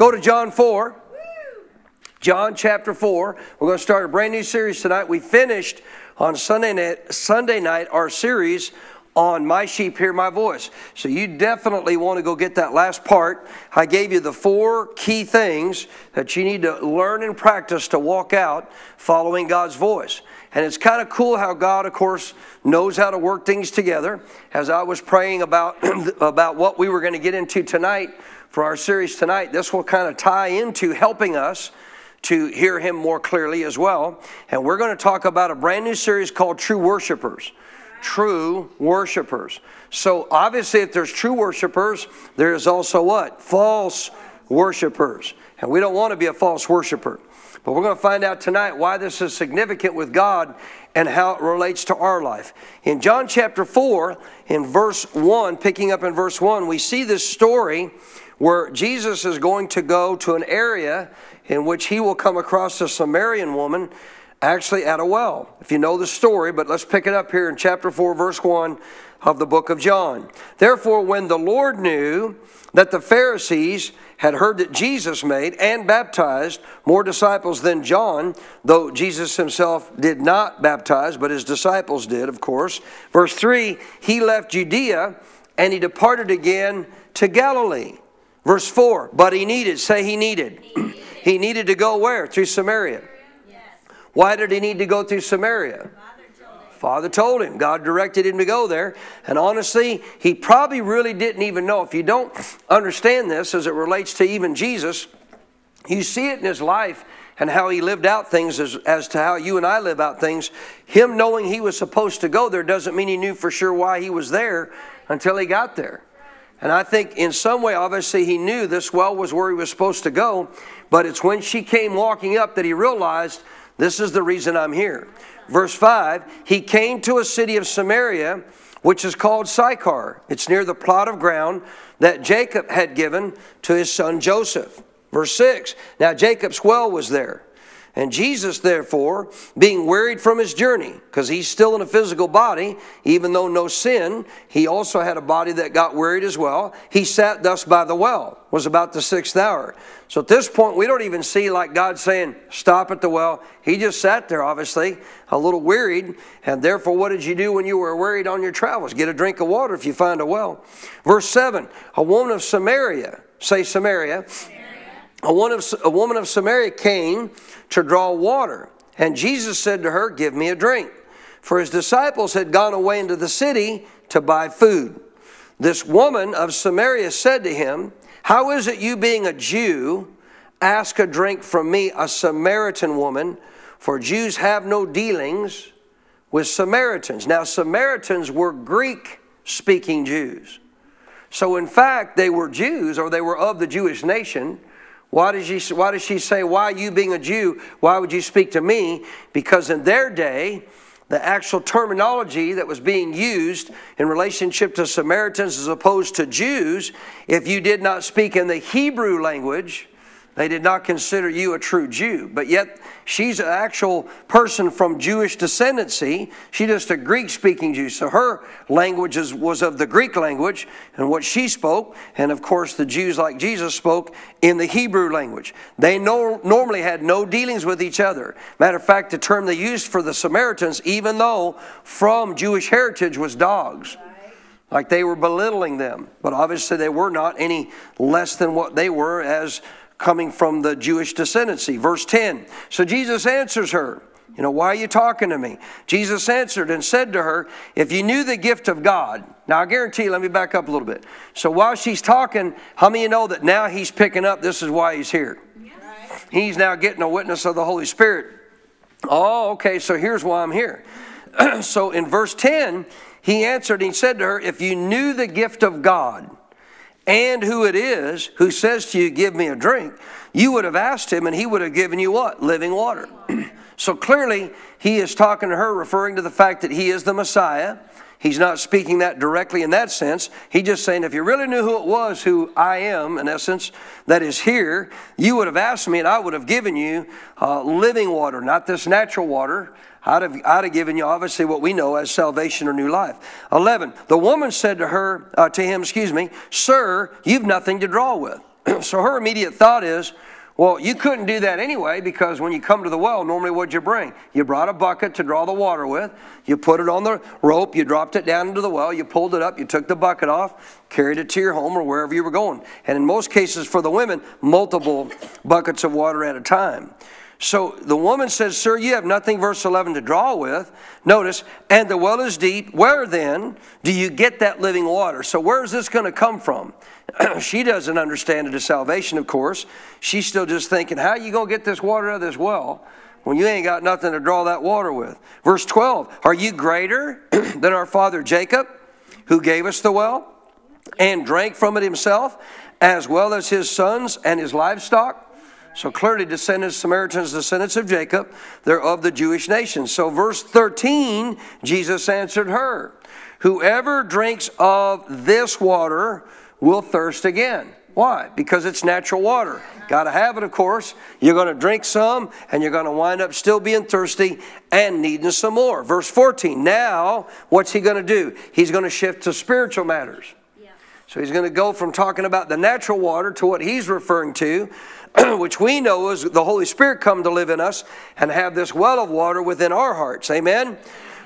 Go to John 4. John chapter 4. We're going to start a brand new series tonight. We finished on Sunday night, Sunday night our series on My Sheep Hear My Voice. So you definitely want to go get that last part. I gave you the four key things that you need to learn and practice to walk out following God's voice. And it's kind of cool how God, of course, knows how to work things together. As I was praying about, about what we were going to get into tonight, for our series tonight, this will kind of tie into helping us to hear Him more clearly as well. And we're going to talk about a brand new series called True Worshipers. True worshipers. So, obviously, if there's true worshipers, there is also what? False worshipers. And we don't want to be a false worshiper. But we're going to find out tonight why this is significant with God and how it relates to our life. In John chapter 4, in verse 1, picking up in verse 1, we see this story where Jesus is going to go to an area in which he will come across a Samaritan woman actually at a well. If you know the story, but let's pick it up here in chapter 4, verse 1 of the book of John. Therefore, when the Lord knew that the Pharisees had heard that Jesus made and baptized more disciples than John, though Jesus himself did not baptize, but his disciples did, of course. Verse 3 He left Judea and he departed again to Galilee. Verse 4, but he needed, say he needed. he needed to go where? Through Samaria. Why did he need to go through Samaria? Father told him. God directed him to go there. And honestly, he probably really didn't even know. If you don't understand this as it relates to even Jesus, you see it in his life and how he lived out things as, as to how you and I live out things. Him knowing he was supposed to go there doesn't mean he knew for sure why he was there until he got there. And I think in some way, obviously, he knew this well was where he was supposed to go, but it's when she came walking up that he realized this is the reason I'm here. Verse 5 He came to a city of Samaria, which is called Sychar. It's near the plot of ground that Jacob had given to his son Joseph. Verse 6 Now Jacob's well was there. And Jesus, therefore, being wearied from his journey, because he's still in a physical body, even though no sin, he also had a body that got wearied as well. He sat thus by the well, was about the sixth hour. So at this point, we don't even see like God saying, Stop at the well. He just sat there, obviously, a little wearied. And therefore, what did you do when you were wearied on your travels? Get a drink of water if you find a well. Verse 7 A woman of Samaria, say Samaria. Samaria. A, woman of, a woman of Samaria came to draw water. And Jesus said to her, Give me a drink. For his disciples had gone away into the city to buy food. This woman of Samaria said to him, How is it you, being a Jew, ask a drink from me, a Samaritan woman? For Jews have no dealings with Samaritans. Now, Samaritans were Greek speaking Jews. So, in fact, they were Jews or they were of the Jewish nation why does, she, why does she say, Why, you being a Jew, why would you speak to me? Because in their day, the actual terminology that was being used in relationship to Samaritans as opposed to Jews, if you did not speak in the Hebrew language, they did not consider you a true Jew. But yet, she's an actual person from Jewish descendancy. She's just a Greek speaking Jew. So her language is, was of the Greek language and what she spoke. And of course, the Jews, like Jesus, spoke in the Hebrew language. They no, normally had no dealings with each other. Matter of fact, the term they used for the Samaritans, even though from Jewish heritage, was dogs like they were belittling them. But obviously, they were not any less than what they were as coming from the Jewish descendancy. Verse 10. So Jesus answers her, You know, why are you talking to me? Jesus answered and said to her, If you knew the gift of God, now I guarantee you, let me back up a little bit. So while she's talking, how many you know that now he's picking up this is why he's here? He's now getting a witness of the Holy Spirit. Oh, okay, so here's why I'm here. so in verse 10, He answered, and he said to her, If you knew the gift of God and who it is who says to you, Give me a drink, you would have asked him, and he would have given you what? Living water. so clearly, he is talking to her, referring to the fact that he is the Messiah. He's not speaking that directly in that sense. He's just saying, if you really knew who it was, who I am, in essence, that is here, you would have asked me and I would have given you uh, living water, not this natural water. I'd have, I'd have given you obviously what we know as salvation or new life. 11. The woman said to her, uh, to him, excuse me, Sir, you've nothing to draw with. so her immediate thought is, well, you couldn't do that anyway because when you come to the well, normally what'd you bring? You brought a bucket to draw the water with. You put it on the rope, you dropped it down into the well, you pulled it up, you took the bucket off, carried it to your home or wherever you were going. And in most cases for the women, multiple buckets of water at a time. So the woman says, Sir, you have nothing, verse 11, to draw with. Notice, and the well is deep. Where then do you get that living water? So where is this going to come from? she doesn't understand it as salvation, of course. She's still just thinking, How you going to get this water out of this well? when you ain't got nothing to draw that water with. Verse 12 Are you greater than our father Jacob, who gave us the well and drank from it himself, as well as his sons and his livestock? So clearly, descendants, Samaritans, descendants of Jacob, they're of the Jewish nation. So, verse 13, Jesus answered her Whoever drinks of this water will thirst again. Why? Because it's natural water. Got to have it, of course. You're going to drink some, and you're going to wind up still being thirsty and needing some more. Verse 14. Now, what's he going to do? He's going to shift to spiritual matters. So he's going to go from talking about the natural water to what he's referring to, which we know is the Holy Spirit come to live in us and have this well of water within our hearts. Amen.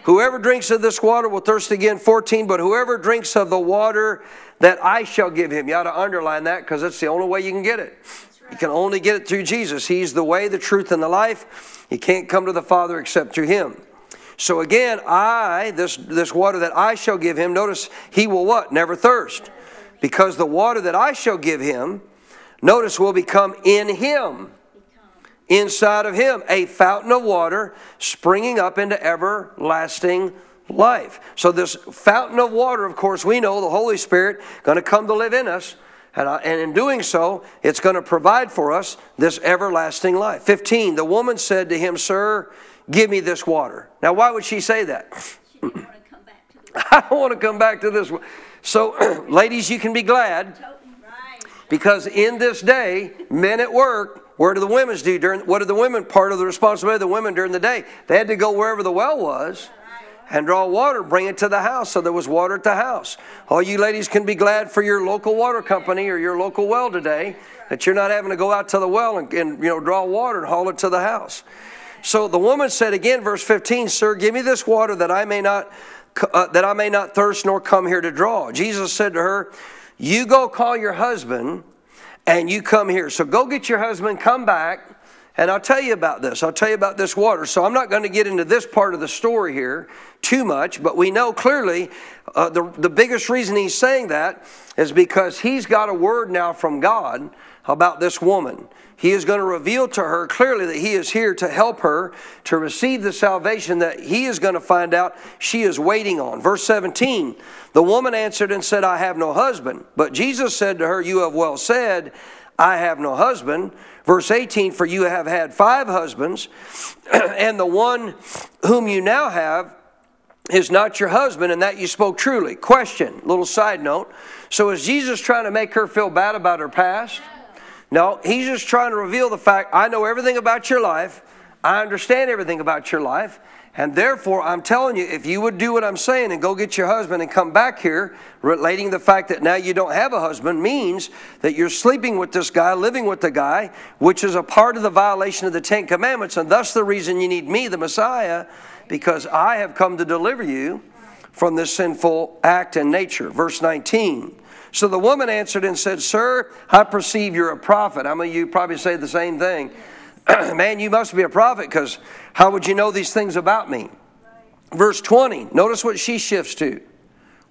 Whoever drinks of this water will thirst again. 14. But whoever drinks of the water that I shall give him. You ought to underline that because that's the only way you can get it. You can only get it through Jesus. He's the way, the truth, and the life. You can't come to the Father except through him. So again, I, this, this water that I shall give him, notice he will what? Never thirst. Because the water that I shall give him, notice, will become in him, inside of him, a fountain of water springing up into everlasting life. So, this fountain of water, of course, we know the Holy Spirit going to come to live in us. And, uh, and in doing so, it's going to provide for us this everlasting life. 15, the woman said to him, Sir, give me this water. Now, why would she say that? I don't want to come back to this. So, ladies, you can be glad because in this day, men at work, where do the women do during? What are the women? Part of the responsibility of the women during the day, they had to go wherever the well was and draw water, bring it to the house. So there was water at the house. All you ladies can be glad for your local water company or your local well today that you're not having to go out to the well and, and you know draw water and haul it to the house. So the woman said again, verse 15, Sir, give me this water that I may not uh, that I may not thirst nor come here to draw. Jesus said to her, You go call your husband and you come here. So go get your husband, come back, and I'll tell you about this. I'll tell you about this water. So I'm not going to get into this part of the story here too much, but we know clearly uh, the, the biggest reason he's saying that is because he's got a word now from God about this woman. He is going to reveal to her clearly that he is here to help her to receive the salvation that he is going to find out she is waiting on. Verse 17 The woman answered and said, I have no husband. But Jesus said to her, You have well said, I have no husband. Verse 18 For you have had five husbands, and the one whom you now have is not your husband, and that you spoke truly. Question, little side note. So is Jesus trying to make her feel bad about her past? No, he's just trying to reveal the fact I know everything about your life, I understand everything about your life, and therefore I'm telling you, if you would do what I'm saying and go get your husband and come back here, relating the fact that now you don't have a husband means that you're sleeping with this guy, living with the guy, which is a part of the violation of the Ten Commandments, and thus the reason you need me, the Messiah, because I have come to deliver you from this sinful act and nature. Verse 19. So the woman answered and said, Sir, I perceive you're a prophet. I mean, you probably say the same thing. Man, you must be a prophet because how would you know these things about me? Verse 20, notice what she shifts to.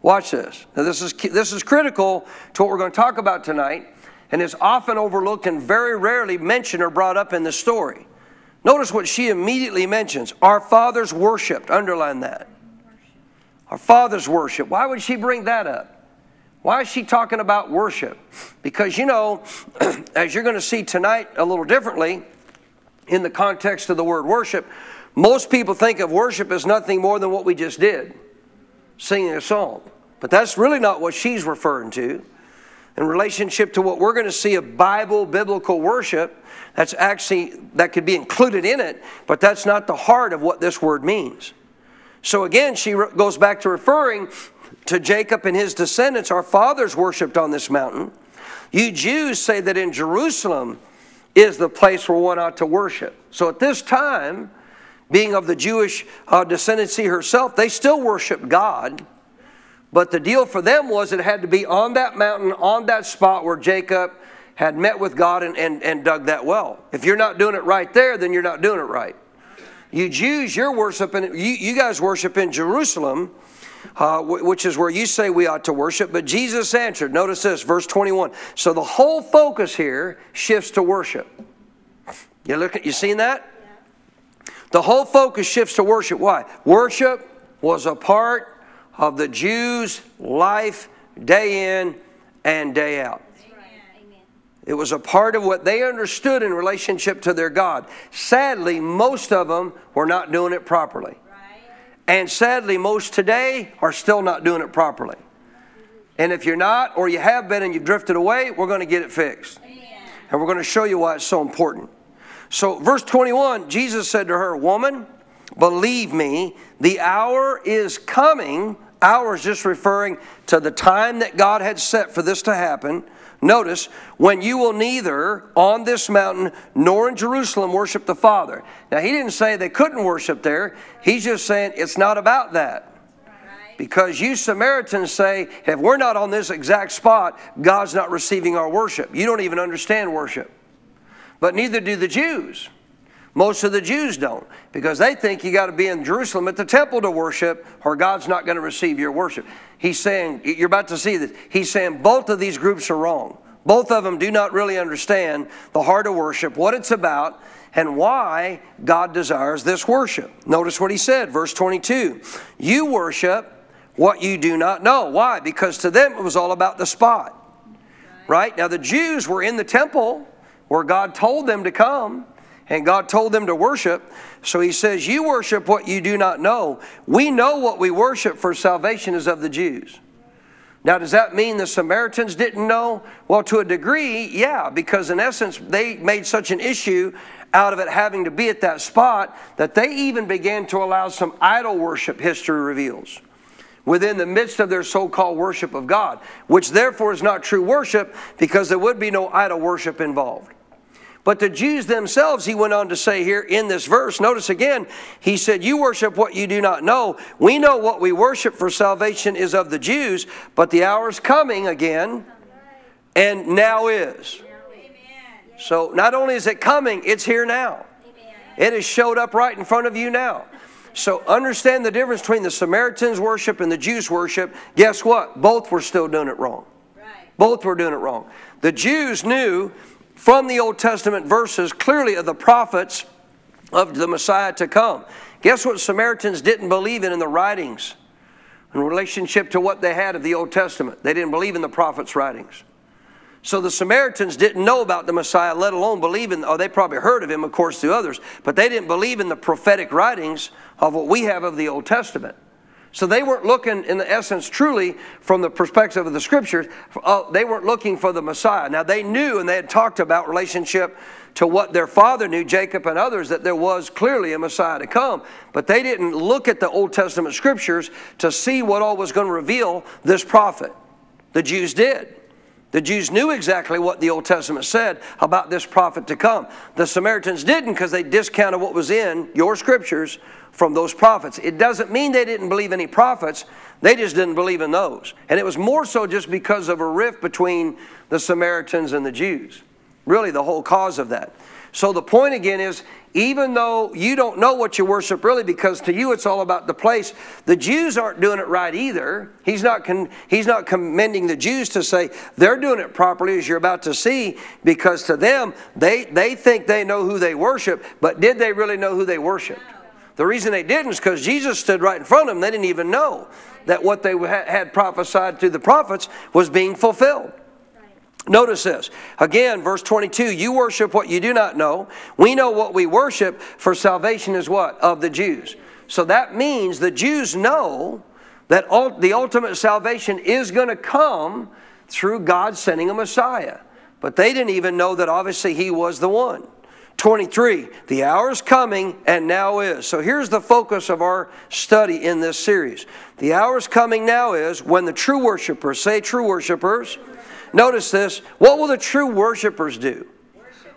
Watch this. Now, this is, this is critical to what we're going to talk about tonight, and is often overlooked and very rarely mentioned or brought up in the story. Notice what she immediately mentions Our fathers worshiped. Underline that. our Father's worship. Why would she bring that up? Why is she talking about worship? Because, you know, as you're going to see tonight a little differently in the context of the word worship, most people think of worship as nothing more than what we just did singing a song. But that's really not what she's referring to. In relationship to what we're going to see of Bible, biblical worship, that's actually, that could be included in it, but that's not the heart of what this word means. So again, she goes back to referring to Jacob and his descendants. Our fathers worshiped on this mountain. You Jews say that in Jerusalem is the place where one ought to worship. So at this time, being of the Jewish uh, descendancy herself, they still worship God. But the deal for them was it had to be on that mountain, on that spot where Jacob had met with God and, and, and dug that well. If you're not doing it right there, then you're not doing it right. You Jews, you're worshiping, you, you guys worship in Jerusalem, uh, which is where you say we ought to worship. But Jesus answered, notice this, verse 21. So the whole focus here shifts to worship. You look at, you seen that? The whole focus shifts to worship. Why? Worship was a part of the Jews' life day in and day out. It was a part of what they understood in relationship to their God. Sadly, most of them were not doing it properly. And sadly, most today are still not doing it properly. And if you're not, or you have been and you've drifted away, we're going to get it fixed. And we're going to show you why it's so important. So, verse 21, Jesus said to her, Woman, believe me, the hour is coming. Hour is just referring to the time that God had set for this to happen. Notice, when you will neither on this mountain nor in Jerusalem worship the Father. Now, he didn't say they couldn't worship there. He's just saying it's not about that. Because you Samaritans say, if we're not on this exact spot, God's not receiving our worship. You don't even understand worship but neither do the Jews. Most of the Jews don't because they think you got to be in Jerusalem at the temple to worship or God's not going to receive your worship. He's saying, you're about to see this. He's saying both of these groups are wrong. Both of them do not really understand the heart of worship, what it's about, and why God desires this worship. Notice what he said, verse 22 You worship what you do not know. Why? Because to them it was all about the spot. Right? Now the Jews were in the temple where God told them to come and God told them to worship. So he says, You worship what you do not know. We know what we worship for salvation is of the Jews. Now, does that mean the Samaritans didn't know? Well, to a degree, yeah, because in essence, they made such an issue out of it having to be at that spot that they even began to allow some idol worship, history reveals, within the midst of their so called worship of God, which therefore is not true worship because there would be no idol worship involved. But the Jews themselves, he went on to say here in this verse, notice again, he said, You worship what you do not know. We know what we worship for salvation is of the Jews, but the hour is coming again, and now is. So not only is it coming, it's here now. It has showed up right in front of you now. So understand the difference between the Samaritans' worship and the Jews' worship. Guess what? Both were still doing it wrong. Both were doing it wrong. The Jews knew from the Old Testament verses, clearly of the prophets of the Messiah to come. Guess what Samaritans didn't believe in in the writings in relationship to what they had of the Old Testament? They didn't believe in the prophets' writings. So the Samaritans didn't know about the Messiah, let alone believe in, or they probably heard of him, of course, through others, but they didn't believe in the prophetic writings of what we have of the Old Testament. So they weren't looking, in the essence, truly from the perspective of the scriptures, uh, they weren't looking for the Messiah. Now they knew and they had talked about relationship to what their father knew, Jacob and others, that there was clearly a Messiah to come. But they didn't look at the Old Testament scriptures to see what all was going to reveal this prophet. The Jews did. The Jews knew exactly what the Old Testament said about this prophet to come. The Samaritans didn't because they discounted what was in your scriptures from those prophets. It doesn't mean they didn't believe any prophets, they just didn't believe in those. And it was more so just because of a rift between the Samaritans and the Jews. Really, the whole cause of that. So the point again is even though you don't know what you worship really because to you it's all about the place the jews aren't doing it right either he's not con- he's not commending the jews to say they're doing it properly as you're about to see because to them they they think they know who they worship but did they really know who they worship The reason they didn't is because Jesus stood right in front of them. They didn't even know that what they had prophesied through the prophets was being fulfilled. Notice this. Again, verse 22 You worship what you do not know. We know what we worship, for salvation is what? Of the Jews. So that means the Jews know that the ultimate salvation is going to come through God sending a Messiah. But they didn't even know that obviously he was the one. 23, the hour is coming and now is. So here's the focus of our study in this series. The hour is coming now is when the true worshipers, say true worshipers, notice this, what will the true worshipers do?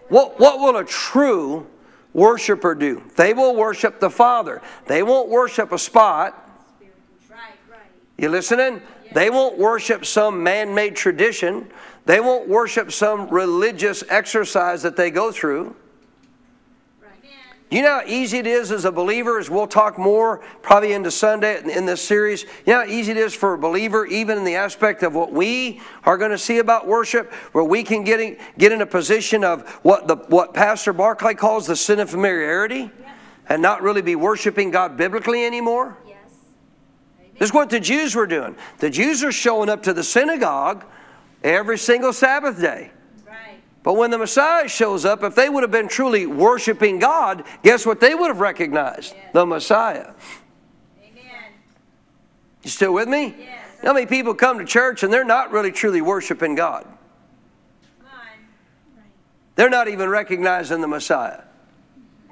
What, what will a true worshiper do? They will worship the Father. They won't worship a spot. You listening? They won't worship some man made tradition. They won't worship some religious exercise that they go through. You know how easy it is as a believer, as we'll talk more probably into Sunday in this series. You know how easy it is for a believer, even in the aspect of what we are going to see about worship, where we can get in, get in a position of what, the, what Pastor Barclay calls the sin of familiarity yeah. and not really be worshiping God biblically anymore. Yes. This is what the Jews were doing. The Jews are showing up to the synagogue every single Sabbath day. But when the Messiah shows up, if they would have been truly worshiping God, guess what they would have recognized? The Messiah. Amen. You still with me? Yes. How many people come to church and they're not really truly worshiping God? They're not even recognizing the Messiah.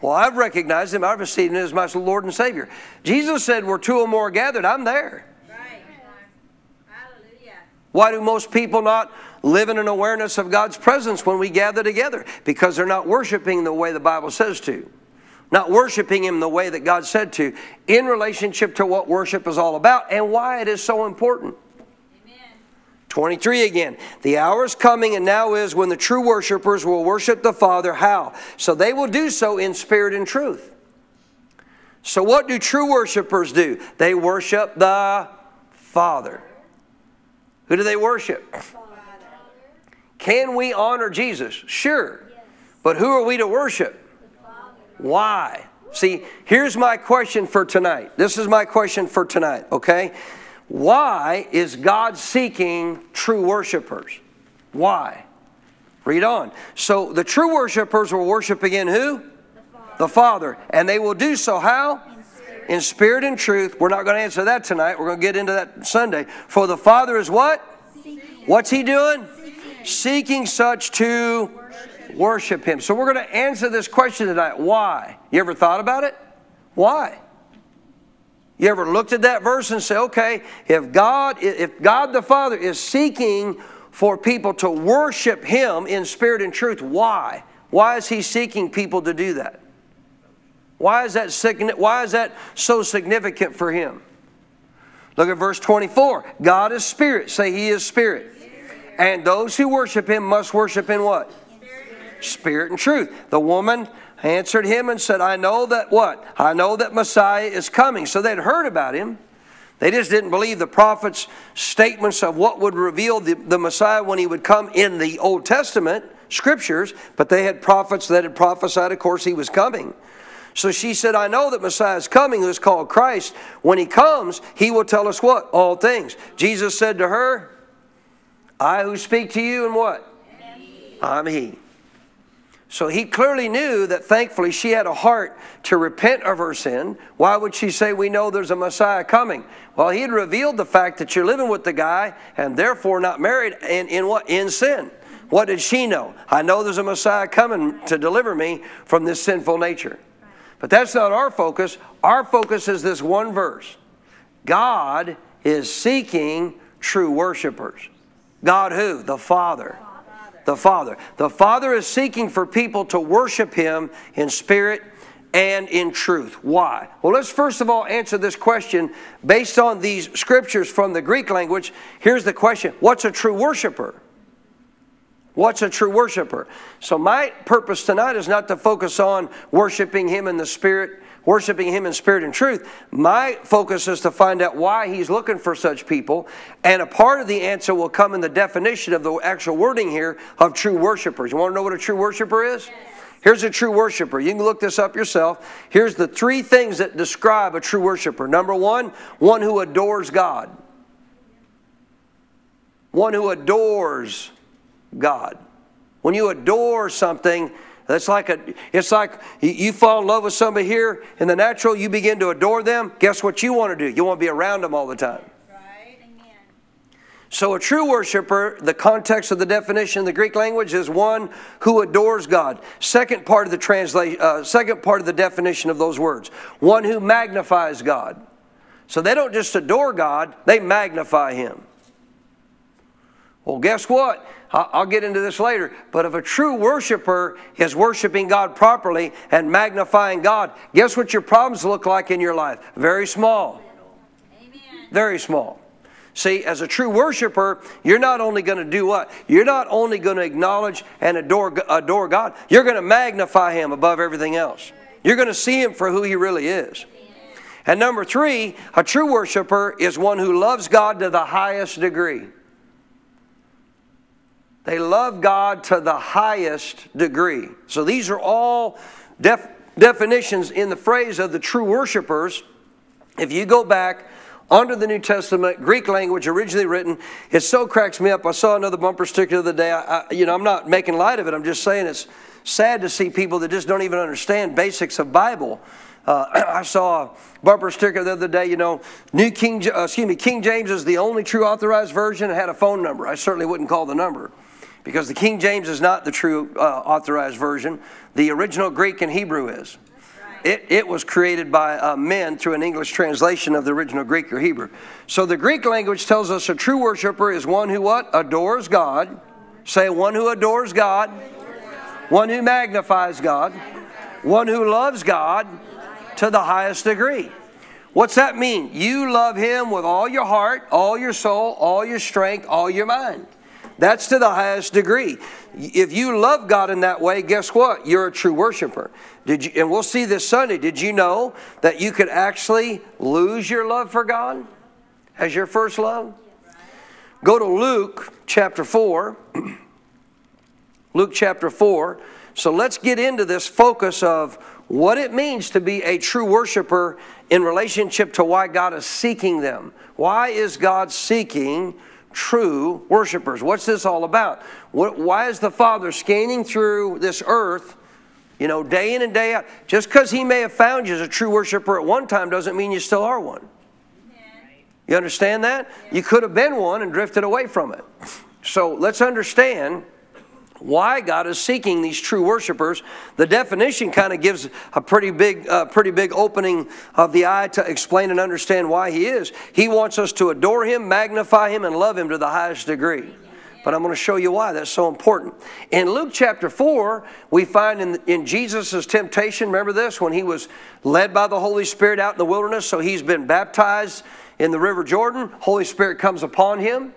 Well, I've recognized him. I've received him as my Lord and Savior. Jesus said, Where two or more gathered, I'm there. Right. Why do most people not live in an awareness of God's presence when we gather together because they're not worshiping the way the Bible says to. Not worshiping Him the way that God said to, in relationship to what worship is all about and why it is so important. 23 again. The hour is coming and now is when the true worshipers will worship the Father. How? So they will do so in spirit and truth. So, what do true worshipers do? They worship the Father. Who do they worship? Can we honor Jesus? Sure. But who are we to worship? Why? See, here's my question for tonight. This is my question for tonight, okay? Why is God seeking true worshipers? Why? Read on. So the true worshipers will worship again who? The Father. the Father. And they will do so how? In spirit. in spirit and truth. We're not going to answer that tonight. We're going to get into that Sunday. For the Father is what? Seeking. What's he doing? Seeking such to worship him. So we're going to answer this question tonight. Why? You ever thought about it? Why? You ever looked at that verse and say, okay, if God, if God the Father is seeking for people to worship him in spirit and truth, why? Why is he seeking people to do that? Why is that, why is that so significant for him? Look at verse 24. God is spirit. Say he is spirit. And those who worship him must worship in what? Spirit and truth. The woman answered him and said, I know that what? I know that Messiah is coming. So they'd heard about him. They just didn't believe the prophet's statements of what would reveal the, the Messiah when he would come in the Old Testament scriptures, but they had prophets that had prophesied, of course, he was coming. So she said, I know that Messiah is coming, who is called Christ. When he comes, he will tell us what? All things. Jesus said to her, I who speak to you and what? I'm he. So he clearly knew that thankfully she had a heart to repent of her sin. Why would she say, We know there's a Messiah coming? Well, he had revealed the fact that you're living with the guy and therefore not married in, in what? In sin. What did she know? I know there's a Messiah coming to deliver me from this sinful nature. But that's not our focus. Our focus is this one verse God is seeking true worshipers. God who? The Father. The Father. The Father is seeking for people to worship Him in spirit and in truth. Why? Well, let's first of all answer this question based on these scriptures from the Greek language. Here's the question What's a true worshiper? What's a true worshiper? So, my purpose tonight is not to focus on worshiping Him in the Spirit worshiping Him in spirit and truth. My focus is to find out why He's looking for such people. And a part of the answer will come in the definition of the actual wording here of true worshipers. You want to know what a true worshiper is? Here's a true worshiper. You can look this up yourself. Here's the three things that describe a true worshiper. Number one, one who adores God. One who adores God. When you adore something, that's like a, it's like you fall in love with somebody here in the natural, you begin to adore them. Guess what you want to do? You want to be around them all the time. So, a true worshiper, the context of the definition in the Greek language is one who adores God. Second part of the translation, uh, second part of the definition of those words, one who magnifies God. So they don't just adore God; they magnify Him. Well, guess what? I'll get into this later. But if a true worshiper is worshiping God properly and magnifying God, guess what your problems look like in your life? Very small. Amen. Very small. See, as a true worshiper, you're not only going to do what? You're not only going to acknowledge and adore, adore God, you're going to magnify Him above everything else. You're going to see Him for who He really is. And number three, a true worshiper is one who loves God to the highest degree. They love God to the highest degree. So these are all def- definitions in the phrase of the true worshipers. If you go back under the New Testament, Greek language, originally written. It so cracks me up. I saw another bumper sticker the other day. I, I, you know, I'm not making light of it. I'm just saying it's sad to see people that just don't even understand basics of Bible. Uh, I saw a bumper sticker the other day. You know, New King, uh, excuse me, King James is the only true authorized version. It had a phone number. I certainly wouldn't call the number because the King James is not the true uh, authorized version. The original Greek and Hebrew is. It, it was created by uh, men through an English translation of the original Greek or Hebrew. So the Greek language tells us a true worshiper is one who what? Adores God. Say one who adores God. One who magnifies God. One who loves God to the highest degree. What's that mean? You love Him with all your heart, all your soul, all your strength, all your mind. That's to the highest degree. If you love God in that way, guess what? You're a true worshiper. Did you, and we'll see this Sunday. Did you know that you could actually lose your love for God as your first love? Go to Luke chapter 4. Luke chapter 4. So let's get into this focus of what it means to be a true worshiper in relationship to why God is seeking them. Why is God seeking true worshipers. What's this all about? What, why is the Father scanning through this earth, you know, day in and day out? Just because He may have found you as a true worshiper at one time doesn't mean you still are one. You understand that? You could have been one and drifted away from it. So let's understand why God is seeking these true worshipers. The definition kind of gives a pretty big, uh, pretty big opening of the eye to explain and understand why He is. He wants us to adore Him, magnify Him, and love Him to the highest degree. But I'm going to show you why that's so important. In Luke chapter 4, we find in, in Jesus' temptation, remember this, when he was led by the Holy Spirit out in the wilderness, so he's been baptized in the River Jordan. Holy Spirit comes upon him.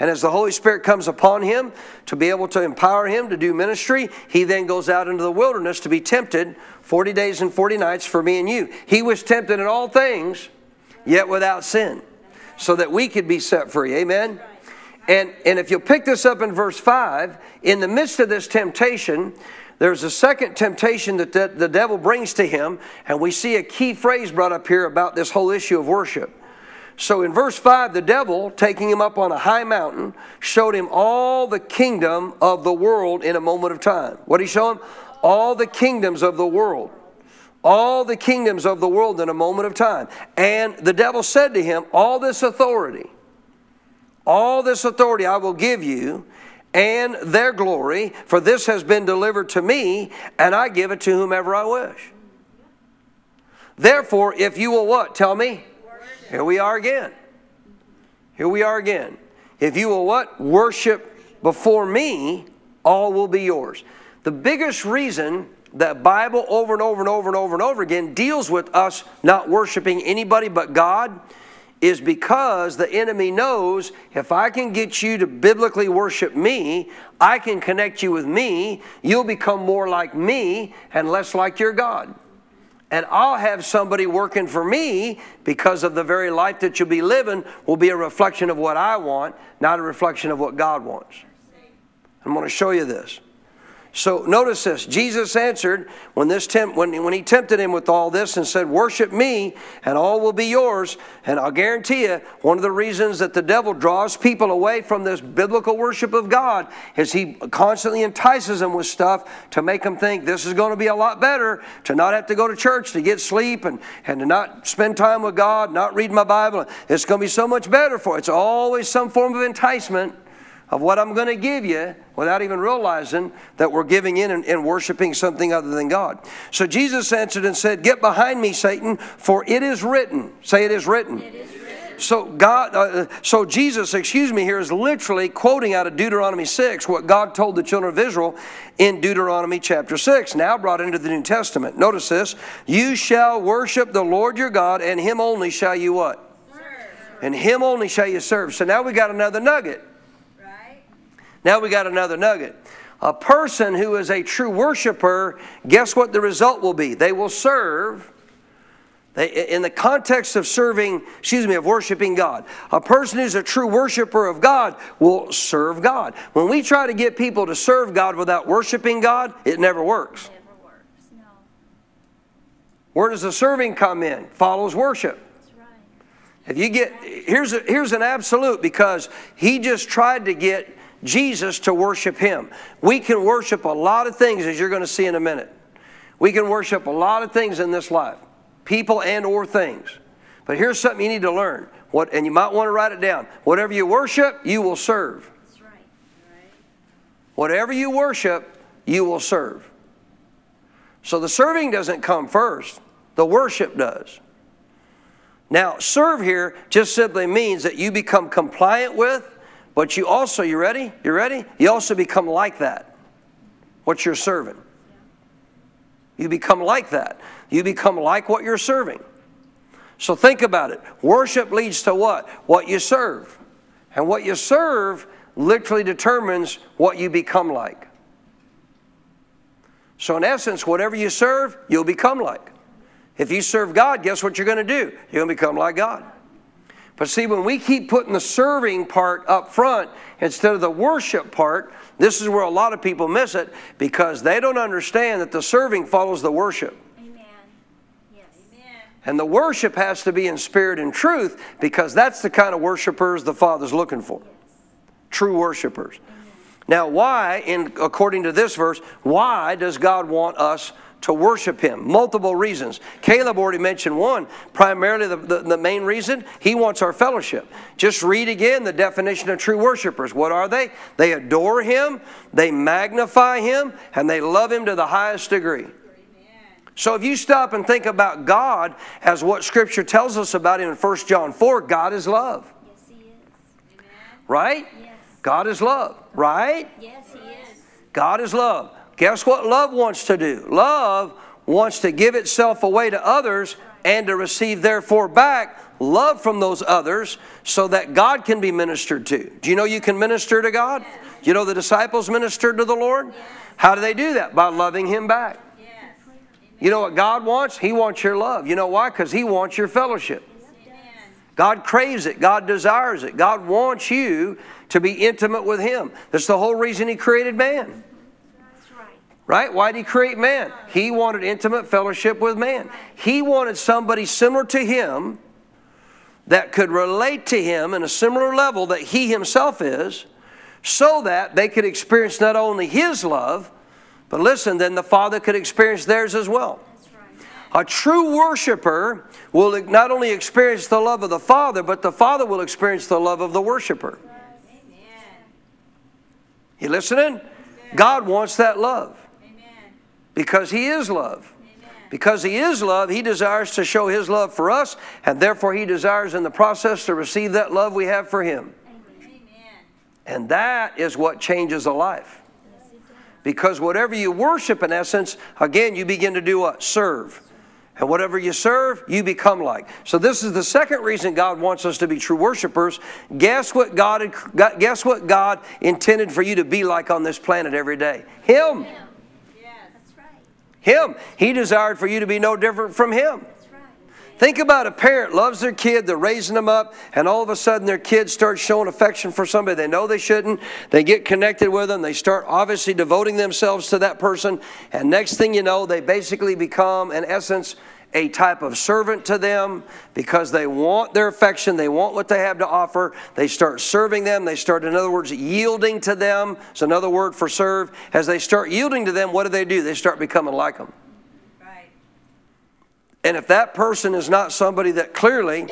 And as the Holy Spirit comes upon him to be able to empower him to do ministry, he then goes out into the wilderness to be tempted 40 days and 40 nights for me and you. He was tempted in all things, yet without sin, so that we could be set free. Amen? And, and if you'll pick this up in verse 5, in the midst of this temptation, there's a second temptation that the, the devil brings to him, and we see a key phrase brought up here about this whole issue of worship. So in verse 5, the devil, taking him up on a high mountain, showed him all the kingdom of the world in a moment of time. What did he show him? All the kingdoms of the world. All the kingdoms of the world in a moment of time. And the devil said to him, All this authority, all this authority I will give you and their glory, for this has been delivered to me, and I give it to whomever I wish. Therefore, if you will what? Tell me? Here we are again. Here we are again. If you will what? Worship before me, all will be yours. The biggest reason that Bible over and over and over and over and over again deals with us not worshiping anybody but God is because the enemy knows if I can get you to biblically worship me, I can connect you with me, you'll become more like me and less like your God and I'll have somebody working for me because of the very life that you'll be living will be a reflection of what I want, not a reflection of what God wants. I'm going to show you this. So notice this. Jesus answered when this temp, when, when he tempted him with all this and said, "Worship me, and all will be yours." And I'll guarantee you, one of the reasons that the devil draws people away from this biblical worship of God is he constantly entices them with stuff to make them think this is going to be a lot better, to not have to go to church, to get sleep, and, and to not spend time with God, not read my Bible. It's going to be so much better for. It's always some form of enticement of what I'm going to give you without even realizing that we're giving in and, and, worshiping something other than God. So Jesus answered and said, Get behind me, Satan, for it is written. Say it is written. It is written. So God, uh, so Jesus, excuse me, here is literally quoting out of Deuteronomy 6 what God told the children of Israel in Deuteronomy chapter 6, now brought into the New Testament. Notice this: You shall worship the Lord your God, and Him only shall you what? Serve. And Him only shall you serve. So now we got another nugget. Now we got another nugget. A person who is a true worshiper, guess what the result will be? They will serve. They, in the context of serving, excuse me, of worshiping God, a person who's a true worshiper of God will serve God. When we try to get people to serve God without worshiping God, it never works. Never works. No. Where does the serving come in? Follows worship. Right. If you get here's a, here's an absolute because he just tried to get Jesus to worship Him. We can worship a lot of things, as you're going to see in a minute. We can worship a lot of things in this life, people and or things. But here's something you need to learn. What, and you might want to write it down. Whatever you worship, you will serve. That's right. right. Whatever you worship, you will serve. So the serving doesn't come first, the worship does. Now, serve here just simply means that you become compliant with but you also, you ready? You ready? You also become like that. What you're serving. You become like that. You become like what you're serving. So think about it. Worship leads to what? What you serve. And what you serve literally determines what you become like. So, in essence, whatever you serve, you'll become like. If you serve God, guess what you're going to do? You're going to become like God. But see, when we keep putting the serving part up front instead of the worship part, this is where a lot of people miss it because they don't understand that the serving follows the worship. Amen. Yes. Amen. And the worship has to be in spirit and truth because that's the kind of worshipers the Father's looking for. Yes. True worshipers. Amen. Now, why, in according to this verse, why does God want us to worship him. Multiple reasons. Caleb already mentioned one. Primarily, the, the, the, main reason, he wants our fellowship. Just read again the definition of true worshipers. What are they? They adore him, they magnify him, and they love him to the highest degree. So if you stop and think about God as what Scripture tells us about him in 1 John 4, God is love. Yes, he is. Right? Yes. God is love. Right? Yes, he is. God is love. Guess what love wants to do? Love wants to give itself away to others and to receive, therefore, back love from those others so that God can be ministered to. Do you know you can minister to God? You know the disciples ministered to the Lord? How do they do that? By loving Him back. You know what God wants? He wants your love. You know why? Because He wants your fellowship. God craves it. God desires it. God wants you to be intimate with Him. That's the whole reason He created man. Right? Why did he create man? He wanted intimate fellowship with man. He wanted somebody similar to him that could relate to him in a similar level that he himself is, so that they could experience not only his love, but listen, then the Father could experience theirs as well. A true worshiper will not only experience the love of the Father, but the Father will experience the love of the worshiper. You listening? God wants that love because He is love. Because He is love, He desires to show His love for us, and therefore He desires in the process to receive that love we have for Him. Amen. And that is what changes a life. Because whatever you worship, in essence, again, you begin to do what? Serve. And whatever you serve, you become like. So this is the second reason God wants us to be true worshipers. Guess what God guess what God intended for you to be like on this planet every day? Him. Him. He desired for you to be no different from Him. Think about a parent loves their kid, they're raising them up, and all of a sudden their kid starts showing affection for somebody they know they shouldn't. They get connected with them, they start obviously devoting themselves to that person, and next thing you know, they basically become, in essence, a type of servant to them because they want their affection, they want what they have to offer. They start serving them, they start, in other words, yielding to them. It's another word for serve. As they start yielding to them, what do they do? They start becoming like them. Right. And if that person is not somebody that clearly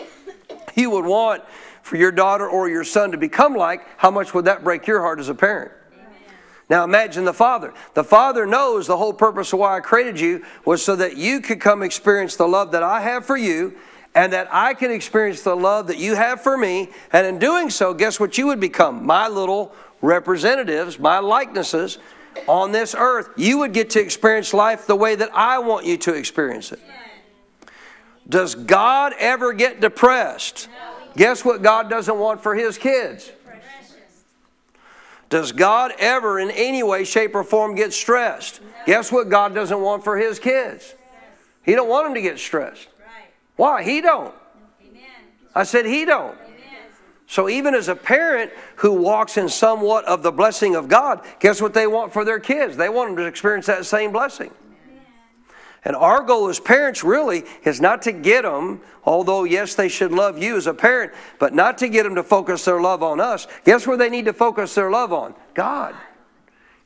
you would want for your daughter or your son to become like, how much would that break your heart as a parent? Now imagine the Father. The Father knows the whole purpose of why I created you was so that you could come experience the love that I have for you and that I can experience the love that you have for me. And in doing so, guess what you would become? My little representatives, my likenesses on this earth. You would get to experience life the way that I want you to experience it. Does God ever get depressed? Guess what God doesn't want for his kids? Does God ever, in any way, shape, or form, get stressed? No. Guess what God doesn't want for His kids? He don't want them to get stressed. Right. Why? He don't. Amen. I said He don't. Amen. So even as a parent who walks in somewhat of the blessing of God, guess what they want for their kids? They want them to experience that same blessing. And our goal as parents really is not to get them, although yes, they should love you as a parent, but not to get them to focus their love on us. Guess where they need to focus their love on? God.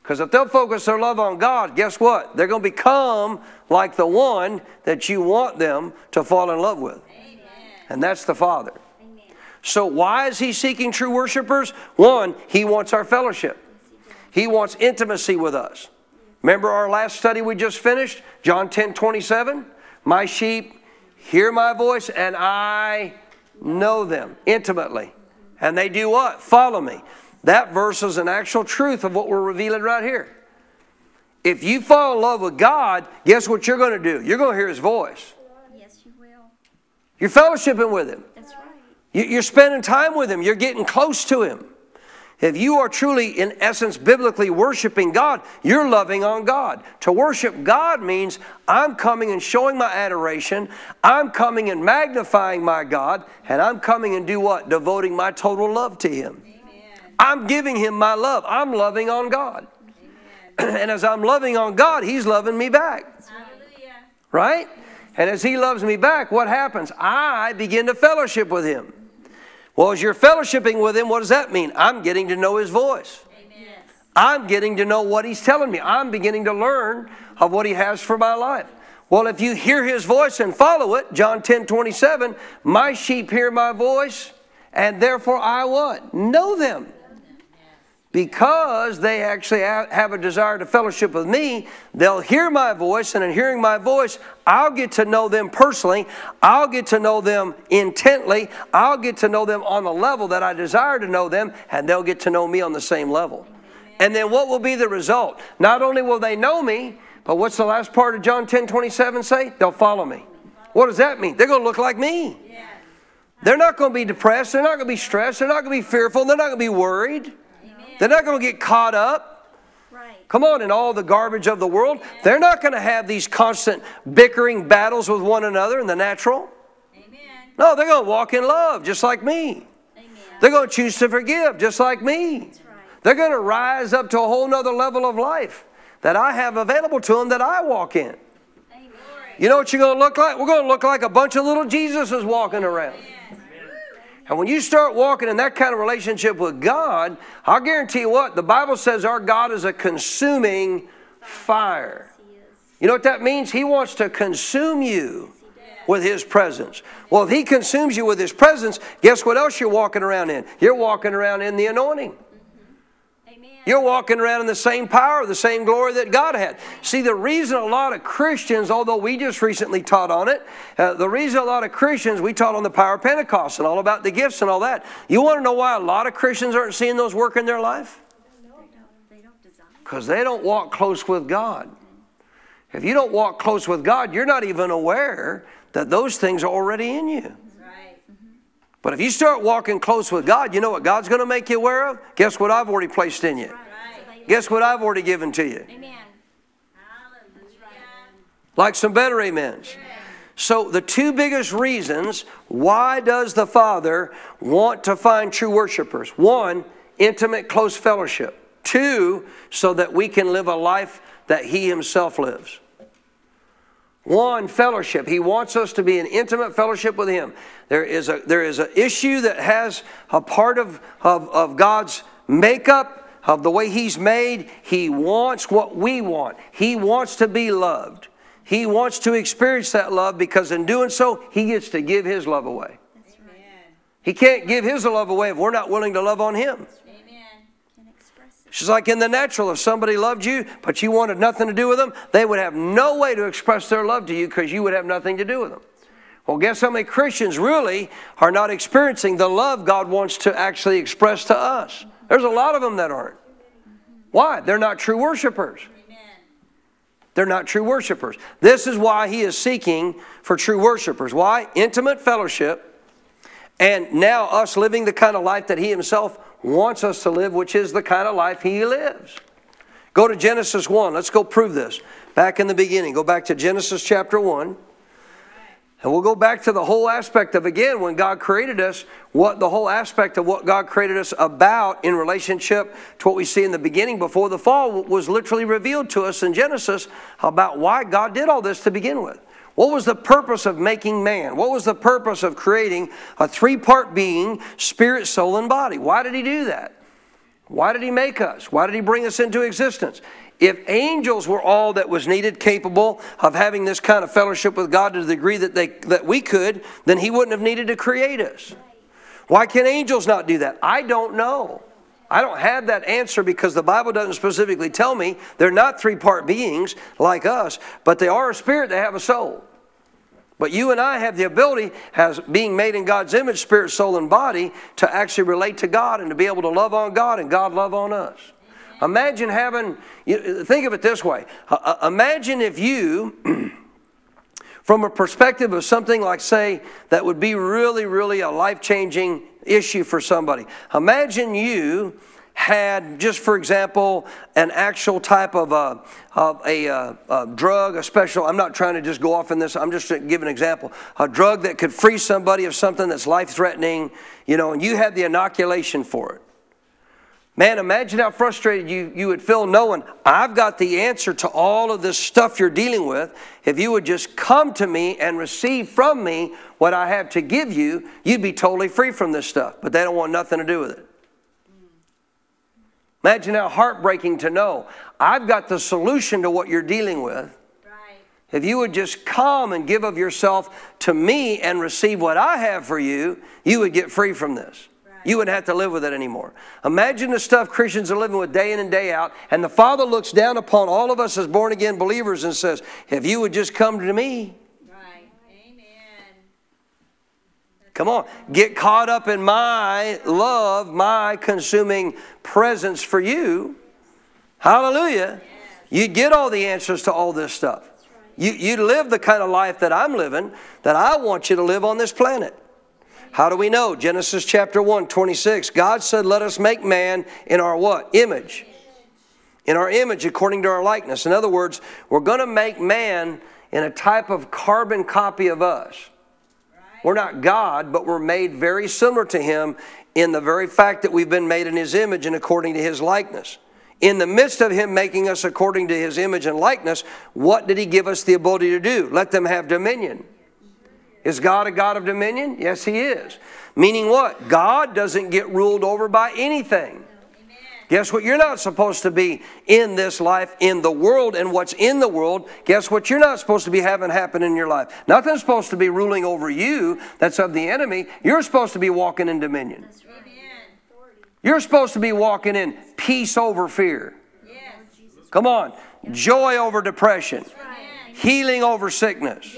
Because if they'll focus their love on God, guess what? They're going to become like the one that you want them to fall in love with. Amen. And that's the Father. Amen. So, why is He seeking true worshipers? One, He wants our fellowship, He wants intimacy with us. Remember our last study we just finished? John 10 27. My sheep hear my voice and I know them intimately. And they do what? Follow me. That verse is an actual truth of what we're revealing right here. If you fall in love with God, guess what you're going to do? You're going to hear His voice. Yes, you will. You're fellowshipping with Him. That's right. You're spending time with Him. You're getting close to Him. If you are truly, in essence, biblically worshiping God, you're loving on God. To worship God means I'm coming and showing my adoration, I'm coming and magnifying my God, and I'm coming and do what? Devoting my total love to Him. Amen. I'm giving Him my love. I'm loving on God. and as I'm loving on God, He's loving me back. Hallelujah. Right? And as He loves me back, what happens? I begin to fellowship with Him. Well, as you're fellowshipping with Him, what does that mean? I'm getting to know His voice. Amen. I'm getting to know what He's telling me. I'm beginning to learn of what He has for my life. Well, if you hear His voice and follow it, John 10 27, my sheep hear my voice, and therefore I what? Know them because they actually have a desire to fellowship with me, they'll hear my voice, and in hearing my voice, I'll get to know them personally. I'll get to know them intently. I'll get to know them on the level that I desire to know them, and they'll get to know me on the same level. And then what will be the result? Not only will they know me, but what's the last part of John 10 27 say? They'll follow me. What does that mean? They're going to look like me. They're not going to be depressed. They're not going to be stressed. They're not going to be fearful. They're not going to be worried. They're not going to get caught up. Right. Come on, in all the garbage of the world. They're not going to have these constant bickering battles with one another in the natural. Amen. No, they're going to walk in love just like me. Amen. They're going to choose to forgive just like me. Right. They're going to rise up to a whole nother level of life that I have available to them that I walk in. Amen. You know what you're going to look like? We're going to look like a bunch of little Jesuses walking around. And when you start walking in that kind of relationship with God, I'll guarantee you what, the Bible says our God is a consuming fire. You know what that means? He wants to consume you with His presence. Well, if He consumes you with His presence, guess what else you're walking around in? You're walking around in the anointing. You're walking around in the same power, the same glory that God had. See, the reason a lot of Christians, although we just recently taught on it, uh, the reason a lot of Christians, we taught on the power of Pentecost and all about the gifts and all that. You want to know why a lot of Christians aren't seeing those work in their life? Because they don't walk close with God. If you don't walk close with God, you're not even aware that those things are already in you. But if you start walking close with God, you know what God's going to make you aware of? Guess what I've already placed in you? Right. Guess what I've already given to you? Amen. Like some better amens. So the two biggest reasons why does the Father want to find true worshipers? One, intimate close fellowship. Two, so that we can live a life that he himself lives. One, fellowship. He wants us to be in intimate fellowship with Him. There is a there is an issue that has a part of, of, of God's makeup, of the way He's made. He wants what we want. He wants to be loved. He wants to experience that love because in doing so, He gets to give His love away. He can't give His love away if we're not willing to love on Him. She's like in the natural, if somebody loved you, but you wanted nothing to do with them, they would have no way to express their love to you because you would have nothing to do with them. Well, guess how many Christians really are not experiencing the love God wants to actually express to us? There's a lot of them that aren't. Why? They're not true worshipers. They're not true worshipers. This is why he is seeking for true worshipers. Why? Intimate fellowship, and now us living the kind of life that he himself wants us to live, which is the kind of life He lives. Go to Genesis 1. Let's go prove this. Back in the beginning, go back to Genesis chapter 1. And we'll go back to the whole aspect of, again, when God created us, what the whole aspect of what God created us about in relationship to what we see in the beginning before the fall was literally revealed to us in Genesis about why God did all this to begin with. What was the purpose of making man? What was the purpose of creating a three part being, spirit, soul, and body? Why did he do that? Why did he make us? Why did he bring us into existence? If angels were all that was needed, capable of having this kind of fellowship with God to the degree that, they, that we could, then he wouldn't have needed to create us. Why can angels not do that? I don't know. I don't have that answer because the Bible doesn't specifically tell me they're not three part beings like us, but they are a spirit, they have a soul. But you and I have the ability, as being made in God's image, spirit, soul, and body, to actually relate to God and to be able to love on God and God love on us. Imagine having, think of it this way. Uh, uh, imagine if you, from a perspective of something like, say, that would be really, really a life changing issue for somebody. Imagine you had, just for example, an actual type of a, of a, a, uh, a, drug, a special, I'm not trying to just go off in this, I'm just giving an example. A drug that could free somebody of something that's life threatening, you know, and you had the inoculation for it. Man, imagine how frustrated you, you would feel knowing I've got the answer to all of this stuff you're dealing with. If you would just come to me and receive from me what I have to give you, you'd be totally free from this stuff. But they don't want nothing to do with it. Imagine how heartbreaking to know I've got the solution to what you're dealing with. If you would just come and give of yourself to me and receive what I have for you, you would get free from this. You wouldn't have to live with it anymore. Imagine the stuff Christians are living with day in and day out, and the Father looks down upon all of us as born again believers and says, If you would just come to me, right. Amen. Come on, get caught up in my love, my consuming presence for you. Hallelujah. You'd get all the answers to all this stuff. You, you live the kind of life that I'm living, that I want you to live on this planet. How do we know? Genesis chapter 1, 26. God said, Let us make man in our what? Image. In our image according to our likeness. In other words, we're going to make man in a type of carbon copy of us. We're not God, but we're made very similar to Him in the very fact that we've been made in His image and according to His likeness. In the midst of Him making us according to His image and likeness, what did He give us the ability to do? Let them have dominion. Is God a God of dominion? Yes, He is. Meaning what? God doesn't get ruled over by anything. Guess what? You're not supposed to be in this life, in the world, and what's in the world. Guess what? You're not supposed to be having happen in your life. Nothing's supposed to be ruling over you that's of the enemy. You're supposed to be walking in dominion. You're supposed to be walking in peace over fear. Come on. Joy over depression. Healing over sickness.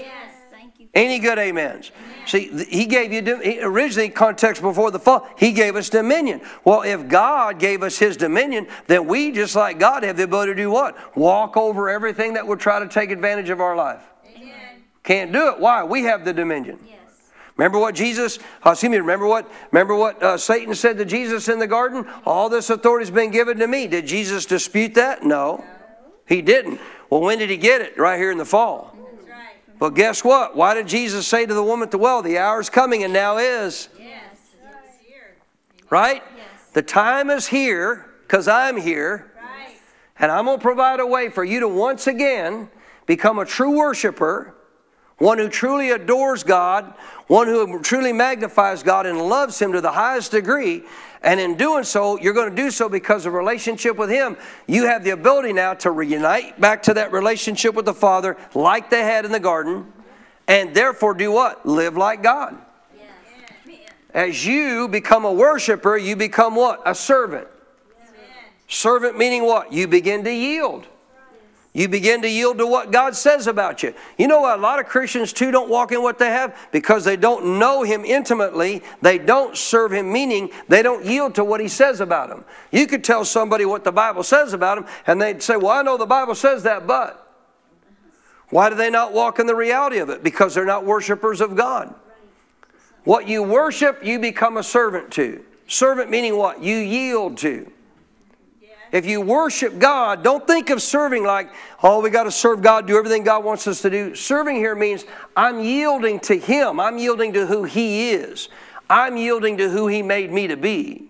Any good amens? Amen. See, he gave you, originally, context before the fall, he gave us dominion. Well, if God gave us his dominion, then we, just like God, have the ability to do what? Walk over everything that would try to take advantage of our life. Amen. Can't do it. Why? We have the dominion. Yes. Remember what Jesus, uh, excuse me, remember what, remember what uh, Satan said to Jesus in the garden? All this authority has been given to me. Did Jesus dispute that? No. no. He didn't. Well, when did he get it? Right here in the fall. But guess what? Why did Jesus say to the woman at the well, The hour is coming and now is? Yes. Here. Right? Yes. The time is here because I'm here. Right. And I'm going to provide a way for you to once again become a true worshiper, one who truly adores God, one who truly magnifies God and loves Him to the highest degree. And in doing so, you're going to do so because of relationship with Him. You have the ability now to reunite back to that relationship with the Father like they had in the garden, and therefore do what? Live like God. Yes. As you become a worshiper, you become what? A servant. Servant meaning what? You begin to yield. You begin to yield to what God says about you. You know what? A lot of Christians too don't walk in what they have because they don't know Him intimately. They don't serve Him, meaning they don't yield to what He says about them. You could tell somebody what the Bible says about them, and they'd say, Well, I know the Bible says that, but. Why do they not walk in the reality of it? Because they're not worshipers of God. What you worship, you become a servant to. Servant meaning what? You yield to. If you worship God, don't think of serving like, oh, we got to serve God, do everything God wants us to do. Serving here means I'm yielding to Him, I'm yielding to who He is, I'm yielding to who He made me to be.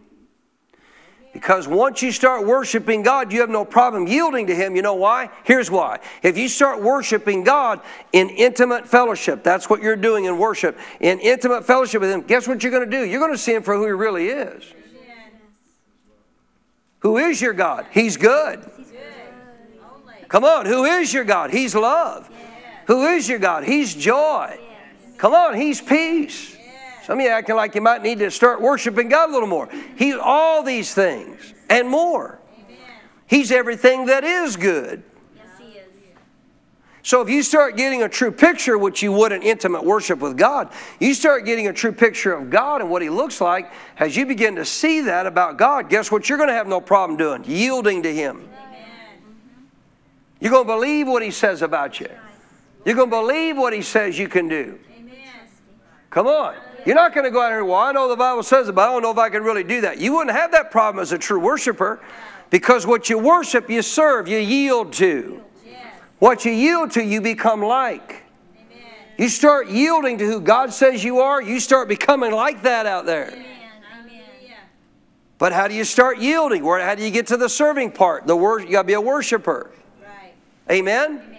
Because once you start worshiping God, you have no problem yielding to Him. You know why? Here's why. If you start worshiping God in intimate fellowship, that's what you're doing in worship, in intimate fellowship with Him, guess what you're going to do? You're going to see Him for who He really is. Who is your God? He's good. Come on, who is your God? He's love. Who is your God? He's joy. Come on, He's peace. Some of you acting like you might need to start worshiping God a little more. He's all these things and more. He's everything that is good. So if you start getting a true picture, which you would in intimate worship with God, you start getting a true picture of God and what He looks like. As you begin to see that about God, guess what? You're going to have no problem doing yielding to Him. You're going to believe what He says about you. You're going to believe what He says you can do. Come on. You're not going to go out here, well, I know the Bible says it, but I don't know if I can really do that. You wouldn't have that problem as a true worshiper because what you worship, you serve, you yield to. What you yield to, you become like. Amen. You start yielding to who God says you are, you start becoming like that out there. Amen. Amen. But how do you start yielding? Where how do you get to the serving part? The wor- you got to be a worshiper. Right. Amen. Amen.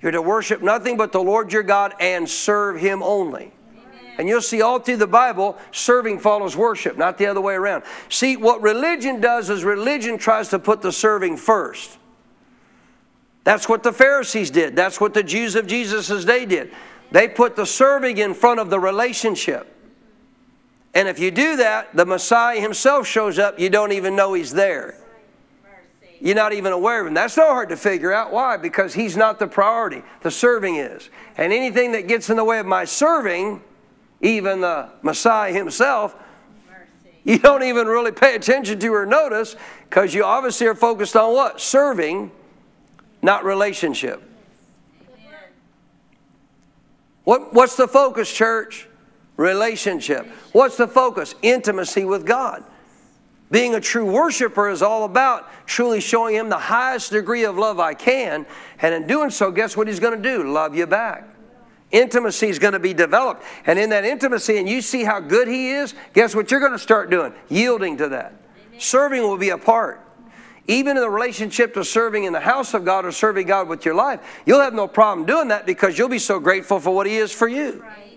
You're to worship nothing but the Lord your God and serve him only. And you'll see all through the Bible, serving follows worship, not the other way around. See, what religion does is religion tries to put the serving first. That's what the Pharisees did. That's what the Jews of Jesus' day did. They put the serving in front of the relationship. And if you do that, the Messiah himself shows up, you don't even know he's there. You're not even aware of him. That's not hard to figure out. Why? Because he's not the priority. The serving is. And anything that gets in the way of my serving, even the Messiah himself, you don't even really pay attention to or notice because you obviously are focused on what? Serving, not relationship. What, what's the focus, church? Relationship. What's the focus? Intimacy with God. Being a true worshiper is all about truly showing Him the highest degree of love I can. And in doing so, guess what He's going to do? Love you back. Intimacy is going to be developed. And in that intimacy, and you see how good He is, guess what you're going to start doing? Yielding to that. Serving will be a part. Even in the relationship to serving in the house of God or serving God with your life, you'll have no problem doing that because you'll be so grateful for what He is for you. Right.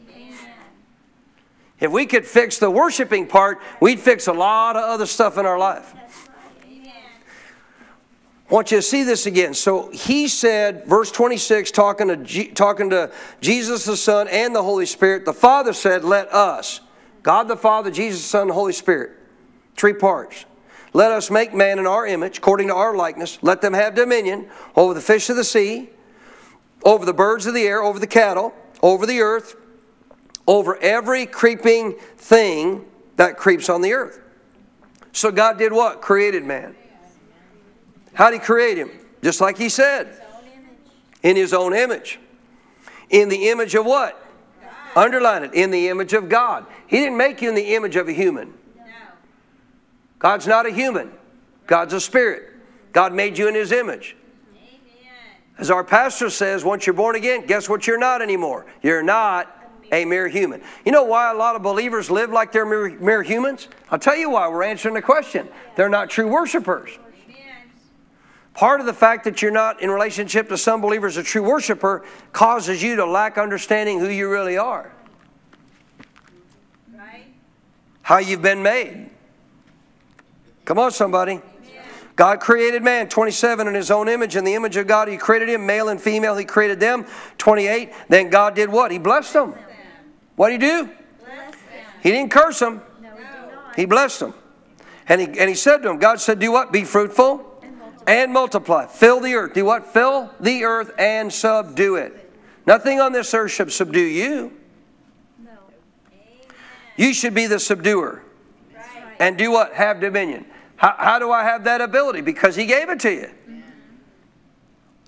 If we could fix the worshiping part, we'd fix a lot of other stuff in our life. Amen. I want you to see this again. So he said, verse 26, talking to, G, talking to Jesus the Son and the Holy Spirit, the Father said, Let us, God the Father, Jesus the Son, and the Holy Spirit, three parts. Let us make man in our image, according to our likeness. Let them have dominion over the fish of the sea, over the birds of the air, over the cattle, over the earth, over every creeping thing that creeps on the earth. So God did what? Created man. How did he create him? Just like he said, in his own image. In the image of what? Underline it. In the image of God. He didn't make you in the image of a human. God's not a human. God's a spirit. God made you in his image. Amen. As our pastor says, once you're born again, guess what you're not anymore? You're not a mere human. You know why a lot of believers live like they're mere, mere humans? I'll tell you why. We're answering the question. They're not true worshipers. Part of the fact that you're not in relationship to some believers, a true worshiper, causes you to lack understanding who you really are, Right? how you've been made. Come on, somebody. God created man, 27, in his own image. In the image of God, he created him, male and female, he created them. 28, then God did what? He blessed them. What did he do? He didn't curse them, No, he blessed them. And he, and he said to them, God said, Do what? Be fruitful and multiply. Fill the earth. Do what? Fill the earth and subdue it. Nothing on this earth should subdue you. No. You should be the subduer. And do what? Have dominion. How, how do I have that ability? Because he gave it to you.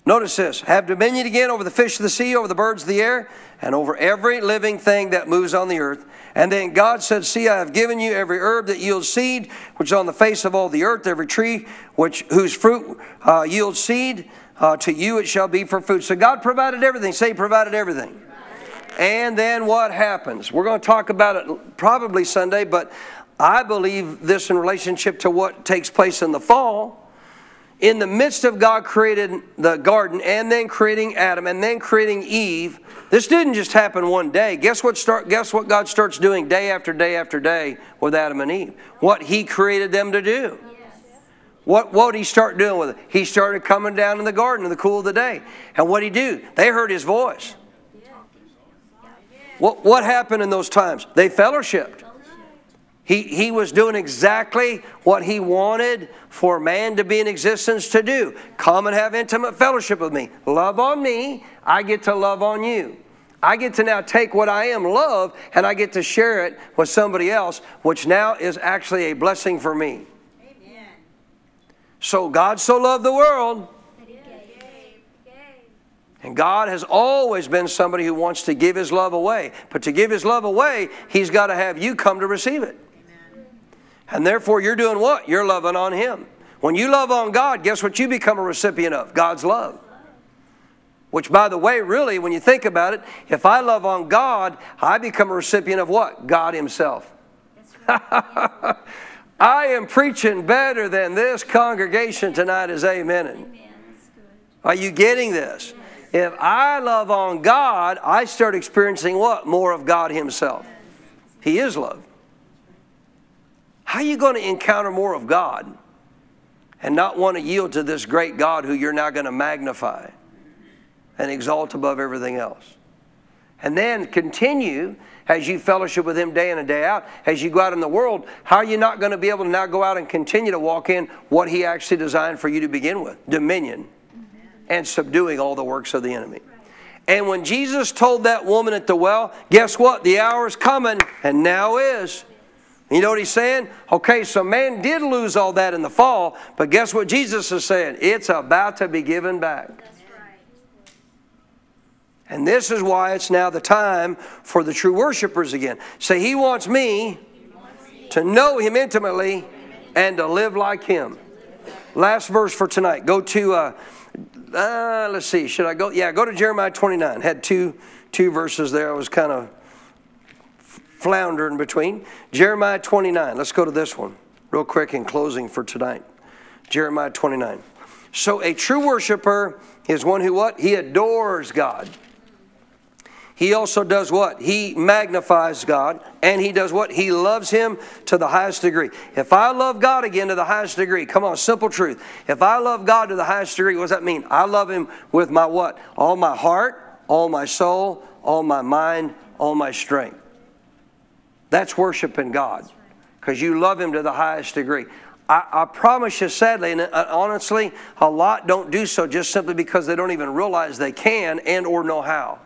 Notice this have dominion again over the fish of the sea, over the birds of the air, and over every living thing that moves on the earth. And then God said, See, I have given you every herb that yields seed, which is on the face of all the earth, every tree which whose fruit uh, yields seed. Uh, to you it shall be for food. So God provided everything. Say, provided everything. And then what happens? We're going to talk about it probably Sunday, but I believe this in relationship to what takes place in the fall. In the midst of God created the garden and then creating Adam and then creating Eve, this didn't just happen one day. Guess what start guess what God starts doing day after day after day with Adam and Eve? What he created them to do. What what did he start doing with it? He started coming down in the garden in the cool of the day. And what did he do? They heard his voice. What, what happened in those times? They fellowshipped. He, he was doing exactly what he wanted for man to be in existence to do. Come and have intimate fellowship with me. Love on me, I get to love on you. I get to now take what I am, love, and I get to share it with somebody else, which now is actually a blessing for me. Amen. So God so loved the world, and God has always been somebody who wants to give his love away. But to give his love away, he's got to have you come to receive it. And therefore, you're doing what? You're loving on him. When you love on God, guess what you become a recipient of? God's love. Which, by the way, really, when you think about it, if I love on God, I become a recipient of what? God Himself. I am preaching better than this congregation tonight is amen. Amen. Are you getting this? If I love on God, I start experiencing what? More of God Himself. He is love. How are you going to encounter more of God and not want to yield to this great God who you're now going to magnify and exalt above everything else? And then continue as you fellowship with Him day in and day out. As you go out in the world, how are you not going to be able to now go out and continue to walk in what He actually designed for you to begin with? Dominion and subduing all the works of the enemy. And when Jesus told that woman at the well, guess what? The hour is coming, and now is. You know what he's saying? Okay, so man did lose all that in the fall, but guess what Jesus is saying? It's about to be given back. And this is why it's now the time for the true worshipers again. Say, He wants me to know Him intimately and to live like Him. Last verse for tonight. Go to, uh, uh, let's see, should I go? Yeah, go to Jeremiah 29. Had two, two verses there. I was kind of floundering between. Jeremiah 29. Let's go to this one real quick in closing for tonight. Jeremiah 29. So a true worshiper is one who what? He adores God. He also does what? He magnifies God and he does what? He loves him to the highest degree. If I love God again to the highest degree, come on, simple truth. If I love God to the highest degree, what does that mean? I love him with my what? All my heart, all my soul, all my mind, all my strength. That's worshiping God because you love him to the highest degree. I, I promise you, sadly and uh, honestly, a lot don't do so just simply because they don't even realize they can and or know how.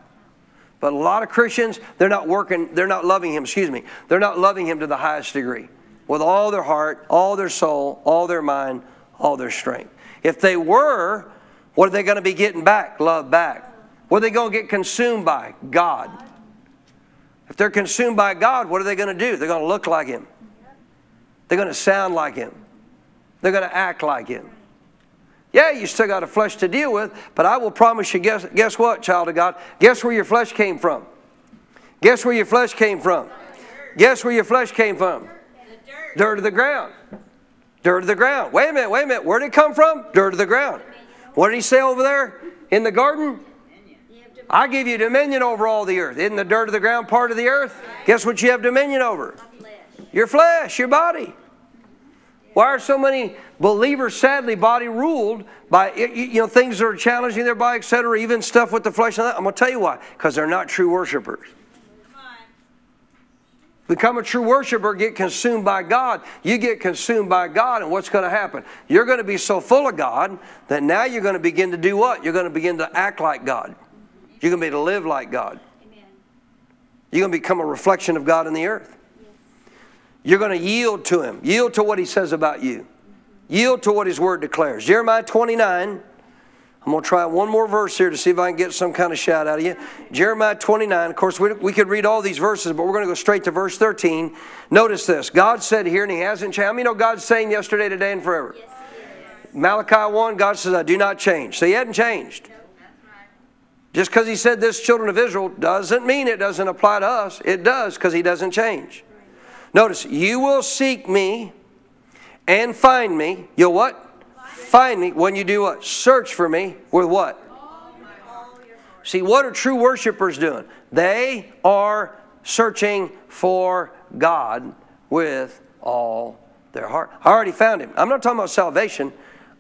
But a lot of Christians, they're not working, they're not loving Him, excuse me, they're not loving Him to the highest degree with all their heart, all their soul, all their mind, all their strength. If they were, what are they going to be getting back? Love back. What are they going to get consumed by? God. They're consumed by God, what are they going to do? They're going to look like Him, they're going to sound like Him, they're going to act like Him. Yeah, you still got a flesh to deal with, but I will promise you, guess, guess what, child of God? Guess where your flesh came from? Guess where your flesh came from? Guess where your flesh came from? Dirt of the ground. Dirt of the ground. Wait a minute, wait a minute. Where did it come from? Dirt of the ground. What did he say over there in the garden? I give you dominion over all the earth. Isn't the dirt of the ground part of the earth? Guess what you have dominion over? Your flesh, your body. Why are so many believers sadly body ruled by you know things that are challenging their body, etc., even stuff with the flesh and that? I'm gonna tell you why. Because they're not true worshipers. Become a true worshiper, get consumed by God. You get consumed by God, and what's going to happen? You're going to be so full of God that now you're going to begin to do what? You're going to begin to act like God. You're going to be to live like God. Amen. You're going to become a reflection of God in the earth. You're going to yield to Him, yield to what He says about you, mm-hmm. yield to what His Word declares. Jeremiah 29. I'm going to try one more verse here to see if I can get some kind of shout out of you. Jeremiah 29. Of course, we, we could read all these verses, but we're going to go straight to verse 13. Notice this God said here, and He hasn't changed. How many know God's saying yesterday, today, and forever? Yes, Malachi 1, God says, I do not change. So He hadn't changed. Just because He said this, children of Israel, doesn't mean it doesn't apply to us. It does because He doesn't change. Notice, you will seek me and find me. You'll what? Find me when you do what? Search for me with what? See, what are true worshipers doing? They are searching for God with all their heart. I already found Him. I'm not talking about salvation.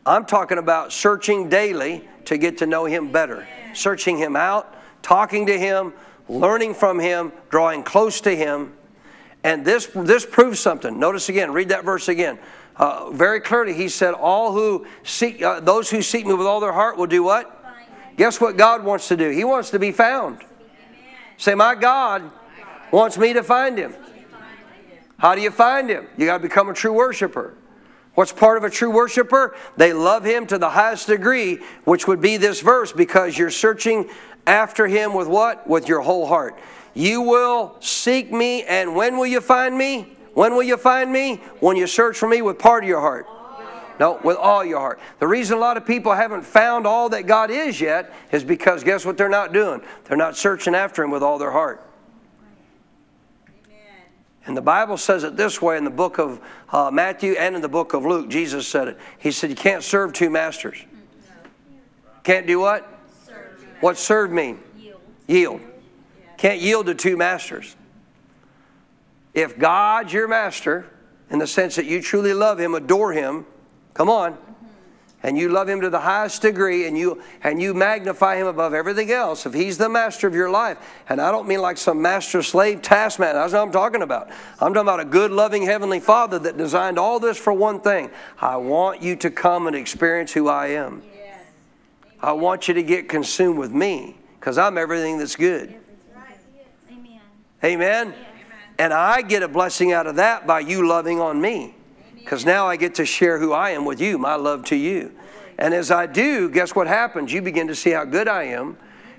I'm talking about searching daily to get to know Him better. Searching Him out, talking to Him, learning from Him, drawing close to Him. And this, this proves something. Notice again, read that verse again. Uh, very clearly, he said, "All who seek, uh, those who seek me with all their heart will do what? Guess what God wants to do? He wants to be found. Say, my God wants me to find Him. How do you find Him? You got to become a true worshiper. What's part of a true worshiper? They love Him to the highest degree, which would be this verse, because you're searching after Him with what? With your whole heart. You will seek me, and when will you find me? When will you find me? When you search for me with part of your heart. No, with all your heart. The reason a lot of people haven't found all that God is yet is because guess what they're not doing? They're not searching after Him with all their heart. And the Bible says it this way in the book of uh, Matthew and in the book of Luke. Jesus said it. He said, You can't serve two masters. Can't do what? What serve mean? Yield. Yield. Can't yield to two masters. If God's your master, in the sense that you truly love Him, adore Him, come on, and you love Him to the highest degree, and you and you magnify Him above everything else. If He's the master of your life, and I don't mean like some master-slave taskman. That's what I'm talking about. I'm talking about a good, loving Heavenly Father that designed all this for one thing. I want you to come and experience who I am. I want you to get consumed with me because I'm everything that's good. Amen. Amen. And I get a blessing out of that by you loving on me. Because now I get to share who I am with you, my love to you. And as I do, guess what happens? You begin to see how good I am.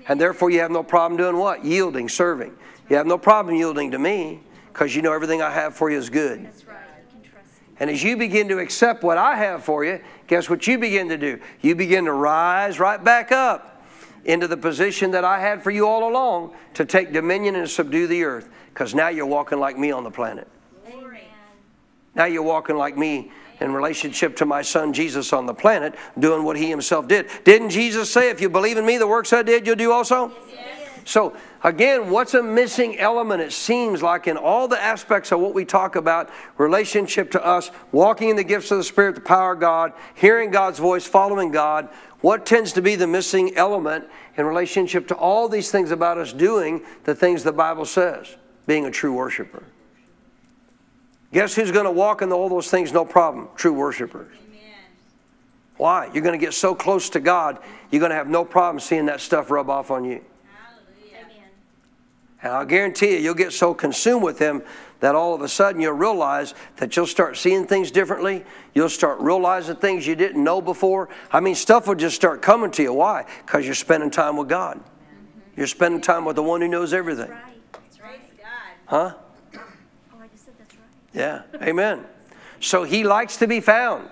And therefore, you have no problem doing what? Yielding, serving. You have no problem yielding to me because you know everything I have for you is good. That's right. You can trust And as you begin to accept what I have for you, guess what you begin to do? You begin to rise right back up into the position that I had for you all along to take dominion and subdue the earth because now you're walking like me on the planet. Now you're walking like me in relationship to my son Jesus on the planet, doing what he himself did. Didn't Jesus say, if you believe in me, the works I did, you'll do also? So, again, what's a missing element, it seems like, in all the aspects of what we talk about relationship to us, walking in the gifts of the Spirit, the power of God, hearing God's voice, following God? What tends to be the missing element in relationship to all these things about us doing the things the Bible says, being a true worshiper? Guess who's going to walk in all those things no problem? True worshipers. Why? You're going to get so close to God, you're going to have no problem seeing that stuff rub off on you. Amen. And I'll guarantee you, you'll get so consumed with Him that all of a sudden you'll realize that you'll start seeing things differently. You'll start realizing things you didn't know before. I mean, stuff will just start coming to you. Why? Because you're spending time with God. You're spending time with the one who knows everything. Right. That's right. Huh? Oh, I just said that's right. Yeah. Amen. So He likes to be found.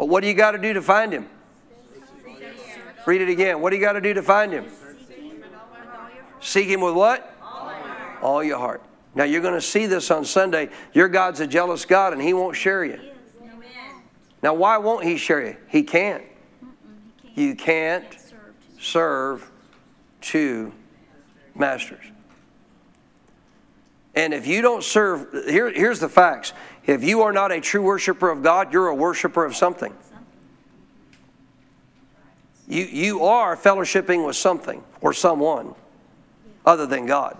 But what do you got to do to find him? Read it again. What do you got to do to find him? Seek him with what? All your heart. Now you're going to see this on Sunday. Your God's a jealous God and he won't share you. Now why won't he share you? He can't. You can't serve two masters. And if you don't serve, here, here's the facts. If you are not a true worshiper of God, you're a worshiper of something. You, you are fellowshipping with something or someone other than God.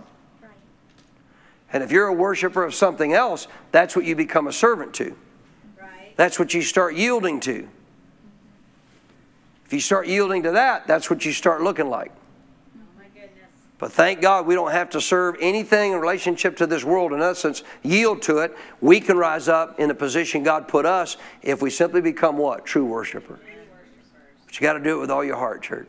And if you're a worshiper of something else, that's what you become a servant to. That's what you start yielding to. If you start yielding to that, that's what you start looking like. But thank God we don't have to serve anything in relationship to this world. In essence, yield to it. We can rise up in the position God put us if we simply become what? True worshipers. But you got to do it with all your heart, church.